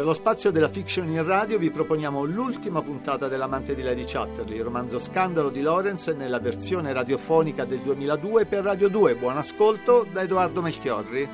Per lo spazio della fiction in radio vi proponiamo l'ultima puntata dell'amante di Lady Chatterley, il romanzo Scandalo di Lawrence nella versione radiofonica del 2002 per Radio 2. Buon ascolto da Edoardo Melchiorri.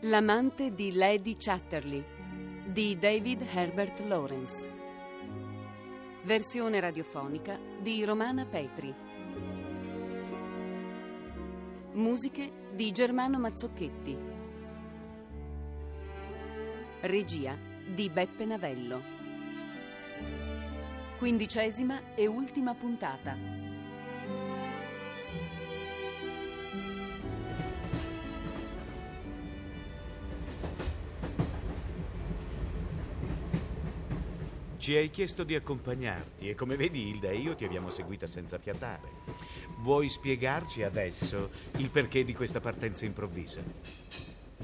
L'amante di Lady Chatterley di David Herbert Lawrence. Versione radiofonica di Romana Petri. Musiche di Germano Mazzocchetti. Regia di Beppe Navello. Quindicesima e ultima puntata. Ci hai chiesto di accompagnarti e come vedi Hilda e io ti abbiamo seguita senza fiatare. Vuoi spiegarci adesso il perché di questa partenza improvvisa?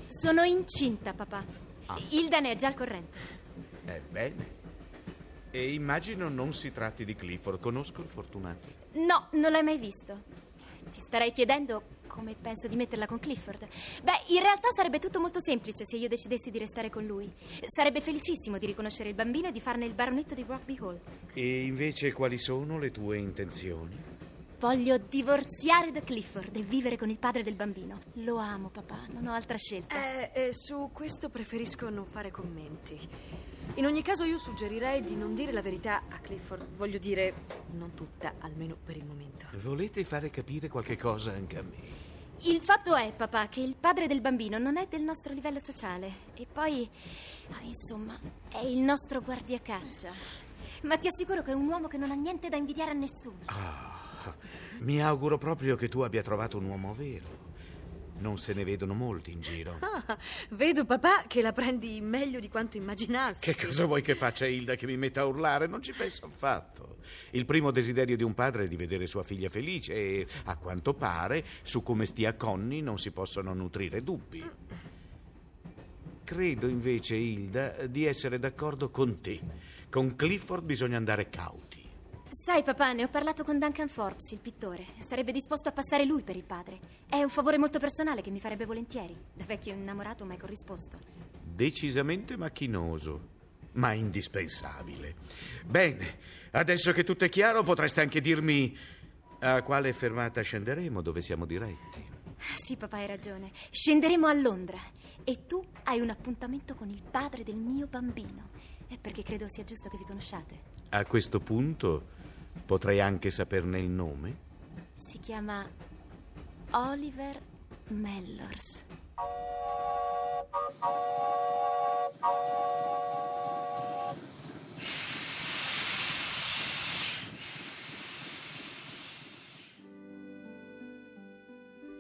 Sono incinta, papà. Ah. Hilda ne è già al corrente. Ebbene. E immagino non si tratti di Clifford. Conosco il fortunato. No, non l'hai mai visto. Ti starei chiedendo come penso di metterla con Clifford. Beh, in realtà sarebbe tutto molto semplice se io decidessi di restare con lui. Sarebbe felicissimo di riconoscere il bambino e di farne il baronetto di Rockby Hall. E invece quali sono le tue intenzioni? Voglio divorziare da Clifford e vivere con il padre del bambino. Lo amo, papà, non ho altra scelta. Eh, eh, su questo preferisco non fare commenti. In ogni caso io suggerirei di non dire la verità a Clifford. Voglio dire, non tutta, almeno per il momento. Volete fare capire qualche cosa anche a me? Il fatto è, papà, che il padre del bambino non è del nostro livello sociale. E poi, ah, insomma, è il nostro guardiacaccia. Ma ti assicuro che è un uomo che non ha niente da invidiare a nessuno. Ah, mi auguro proprio che tu abbia trovato un uomo vero. Non se ne vedono molti in giro. Ah, vedo, papà, che la prendi meglio di quanto immaginassi. Che cosa vuoi che faccia Hilda che mi metta a urlare? Non ci penso affatto. Il primo desiderio di un padre è di vedere sua figlia felice e, a quanto pare, su come stia Connie non si possono nutrire dubbi. Credo invece, Hilda, di essere d'accordo con te. Con Clifford bisogna andare cauti. Sai, papà, ne ho parlato con Duncan Forbes, il pittore. Sarebbe disposto a passare lui per il padre. È un favore molto personale che mi farebbe volentieri. Da vecchio innamorato mai corrisposto. Decisamente macchinoso, ma indispensabile. Bene, adesso che tutto è chiaro, potreste anche dirmi a quale fermata scenderemo, dove siamo diretti. Sì, papà, hai ragione. Scenderemo a Londra e tu hai un appuntamento con il padre del mio bambino. È perché credo sia giusto che vi conosciate. A questo punto potrei anche saperne il nome? Si chiama Oliver Mellors.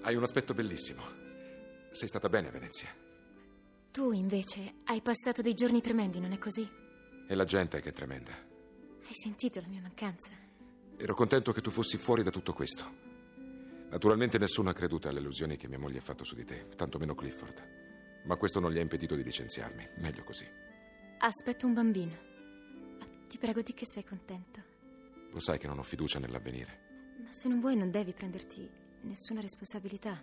Hai un aspetto bellissimo. Sei stata bene a Venezia. Tu, invece, hai passato dei giorni tremendi, non è così? E la gente che è tremenda. Hai sentito la mia mancanza? Ero contento che tu fossi fuori da tutto questo. Naturalmente nessuno ha creduto alle illusioni che mia moglie ha fatto su di te, tantomeno Clifford. Ma questo non gli ha impedito di licenziarmi. Meglio così. Aspetto un bambino. Ti prego di che sei contento. Lo sai che non ho fiducia nell'avvenire. Ma se non vuoi non devi prenderti nessuna responsabilità.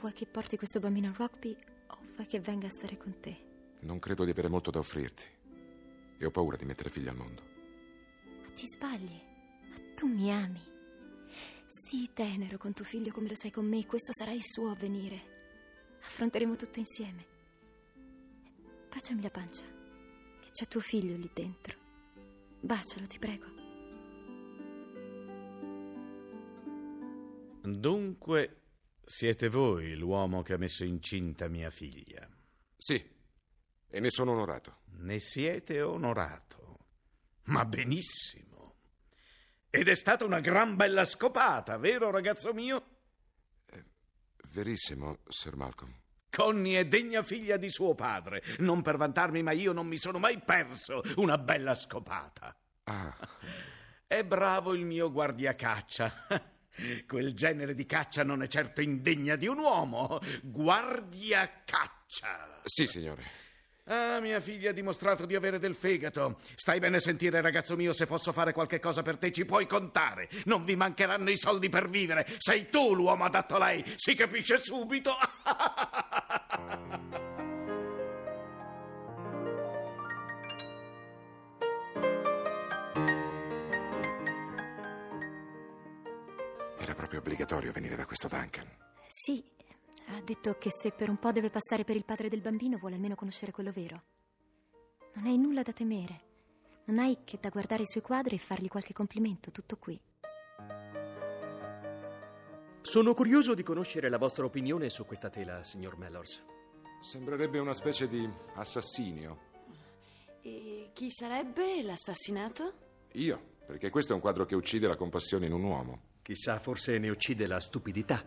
Vuoi che porti questo bambino a rugby vuoi che venga a stare con te? Non credo di avere molto da offrirti. E ho paura di mettere figli al mondo. Ma ti sbagli. Ma tu mi ami. Sii tenero con tuo figlio come lo sei con me. Questo sarà il suo avvenire. Affronteremo tutto insieme. Baciami la pancia, che c'è tuo figlio lì dentro. Bacialo, ti prego. Dunque, siete voi l'uomo che ha messo incinta mia figlia. Sì, e ne sono onorato. Ne siete onorato. Ma benissimo. Ed è stata una gran bella scopata, vero ragazzo mio? Verissimo, Sir Malcolm. Connie è degna figlia di suo padre. Non per vantarmi, ma io non mi sono mai perso una bella scopata. Ah, È bravo il mio guardiacaccia. Quel genere di caccia non è certo indegna di un uomo. Guardiacaccia. sì, signore. Ah, mia figlia ha dimostrato di avere del fegato. Stai bene a sentire, ragazzo mio, se posso fare qualche cosa per te ci puoi contare. Non vi mancheranno i soldi per vivere. Sei tu l'uomo adatto a lei, si capisce subito. Era proprio obbligatorio venire da questo Duncan. Sì, ha detto che se per un po' deve passare per il padre del bambino vuole almeno conoscere quello vero. Non hai nulla da temere. Non hai che da guardare i suoi quadri e fargli qualche complimento, tutto qui. Sono curioso di conoscere la vostra opinione su questa tela, signor Mellors. Sembrerebbe una specie di assassinio. E chi sarebbe l'assassinato? Io, perché questo è un quadro che uccide la compassione in un uomo. Chissà, forse ne uccide la stupidità.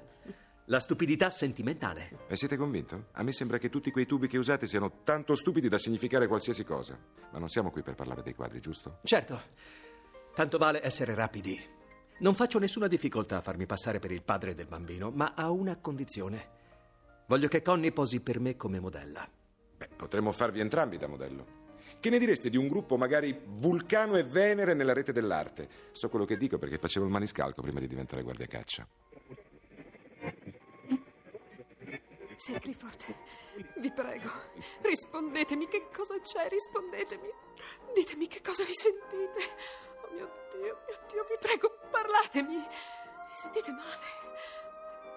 La stupidità sentimentale. E siete convinto? A me sembra che tutti quei tubi che usate siano tanto stupidi da significare qualsiasi cosa. Ma non siamo qui per parlare dei quadri, giusto? Certo, tanto vale essere rapidi. Non faccio nessuna difficoltà a farmi passare per il padre del bambino, ma a una condizione. Voglio che Connie posi per me come modella. Beh, potremmo farvi entrambi da modello. Che ne direste di un gruppo magari Vulcano e Venere nella rete dell'arte? So quello che dico perché facevo il maniscalco prima di diventare guardia caccia. Sir Clifford, vi prego, rispondetemi che cosa c'è, rispondetemi. Ditemi che cosa vi sentite. Oh mio Dio, mio Dio, vi prego, parlatemi. Vi sentite male?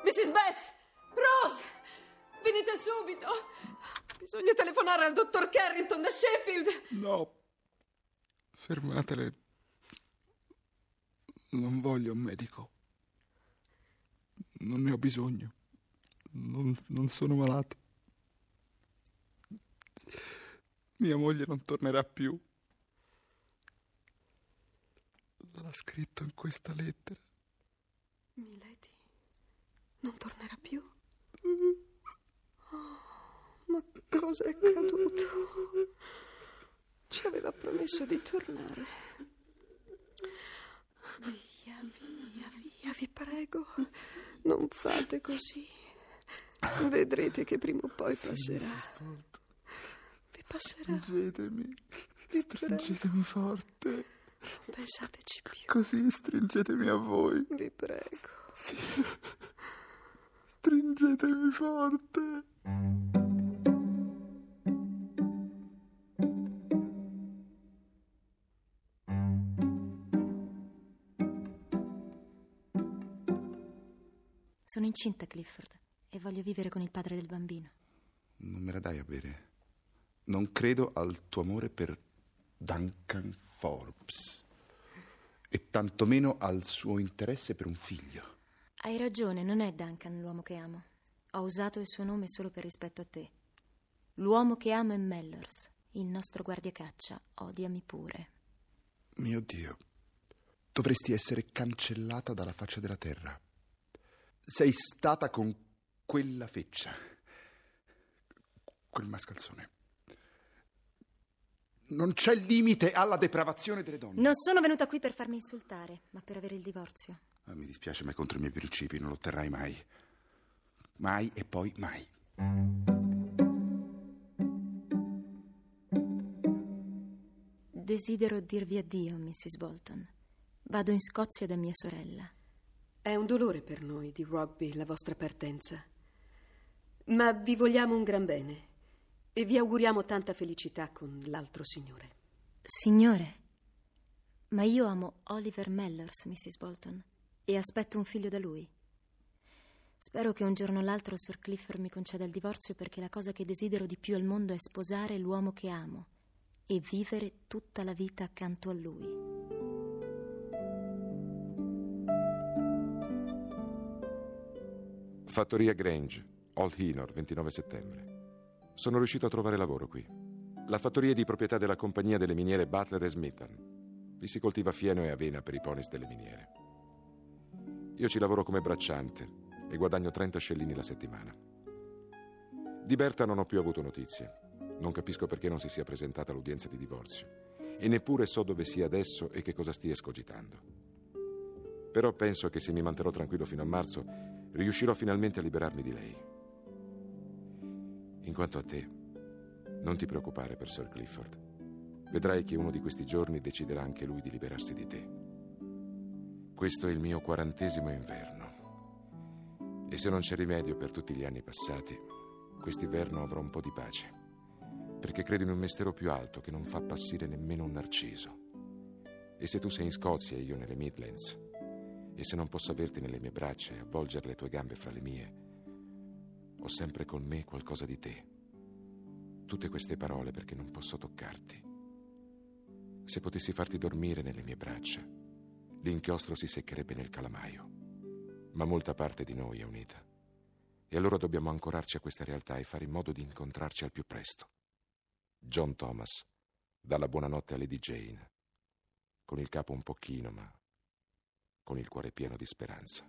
Mrs. Betts! Rose! Venite subito! Bisogna telefonare al dottor Carrington da Sheffield! No. Fermatele. Non voglio un medico. Non ne ho bisogno. Non, non sono malato. Mia moglie non tornerà più. L'ha scritto in questa lettera. Milady non tornerà più? Cosa è accaduto? Ci aveva promesso di tornare. Via, via, via, vi prego. Non fate così. Vedrete che prima o poi passerà. Vi passerà. Stringetemi. Vi Stringetemi forte. Pensateci più. Così stringetemi a voi. Vi prego. Sì. Stringetemi forte. Sono incinta, Clifford, e voglio vivere con il padre del bambino. Non me la dai a bere. Non credo al tuo amore per Duncan Forbes. E tantomeno al suo interesse per un figlio. Hai ragione, non è Duncan l'uomo che amo. Ho usato il suo nome solo per rispetto a te. L'uomo che amo è Mellors, il nostro guardiacaccia. Odiami pure. Mio Dio, dovresti essere cancellata dalla faccia della terra. Sei stata con quella feccia, quel mascalzone. Non c'è limite alla depravazione delle donne. Non sono venuta qui per farmi insultare, ma per avere il divorzio. Ah, mi dispiace, ma è contro i miei principi, non lo otterrai mai. Mai e poi mai. Desidero dirvi addio, Mrs. Bolton. Vado in Scozia da mia sorella. È un dolore per noi di rugby la vostra partenza. Ma vi vogliamo un gran bene e vi auguriamo tanta felicità con l'altro signore. Signore, ma io amo Oliver Mellors, Mrs. Bolton, e aspetto un figlio da lui. Spero che un giorno o l'altro Sir Clifford mi conceda il divorzio perché la cosa che desidero di più al mondo è sposare l'uomo che amo e vivere tutta la vita accanto a lui. Fattoria Grange, Old Hinor, 29 settembre. Sono riuscito a trovare lavoro qui. La fattoria è di proprietà della compagnia delle miniere Butler e Smithan. Vi si coltiva fieno e avena per i ponis delle miniere. Io ci lavoro come bracciante e guadagno 30 scellini la settimana. Di Berta non ho più avuto notizie. Non capisco perché non si sia presentata all'udienza di divorzio. E neppure so dove sia adesso e che cosa stia escogitando. Però penso che se mi manterrò tranquillo fino a marzo, riuscirò finalmente a liberarmi di lei. In quanto a te, non ti preoccupare per Sir Clifford. Vedrai che uno di questi giorni deciderà anche lui di liberarsi di te. Questo è il mio quarantesimo inverno. E se non c'è rimedio per tutti gli anni passati, quest'inverno avrò un po' di pace. Perché credo in un mistero più alto che non fa passire nemmeno un narciso. E se tu sei in Scozia e io nelle Midlands, E se non posso averti nelle mie braccia e avvolgere le tue gambe fra le mie, ho sempre con me qualcosa di te. Tutte queste parole perché non posso toccarti. Se potessi farti dormire nelle mie braccia, l'inchiostro si seccherebbe nel calamaio. Ma molta parte di noi è unita. E allora dobbiamo ancorarci a questa realtà e fare in modo di incontrarci al più presto. John Thomas, dalla buonanotte a Lady Jane, con il capo un pochino, ma con il cuore pieno di speranza.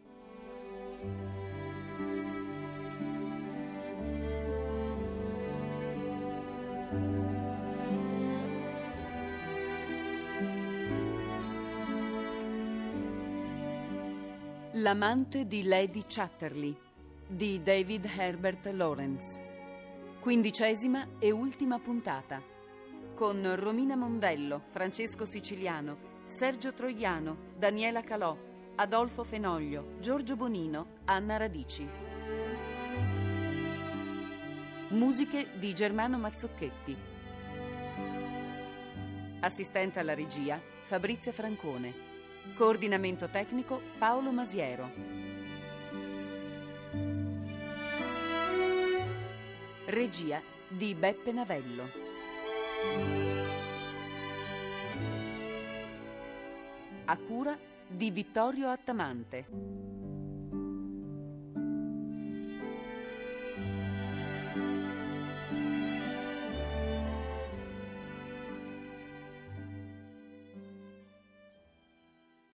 L'amante di Lady Chatterley di David Herbert Lawrence. Quindicesima e ultima puntata. Con Romina Mondello, Francesco Siciliano, Sergio Troiano, Daniela Calò, Adolfo Fenoglio, Giorgio Bonino, Anna Radici. Musiche di Germano Mazzocchetti. Assistente alla regia Fabrizia Francone. Coordinamento tecnico Paolo Masiero. Regia di Beppe Navello. a cura di Vittorio Attamante.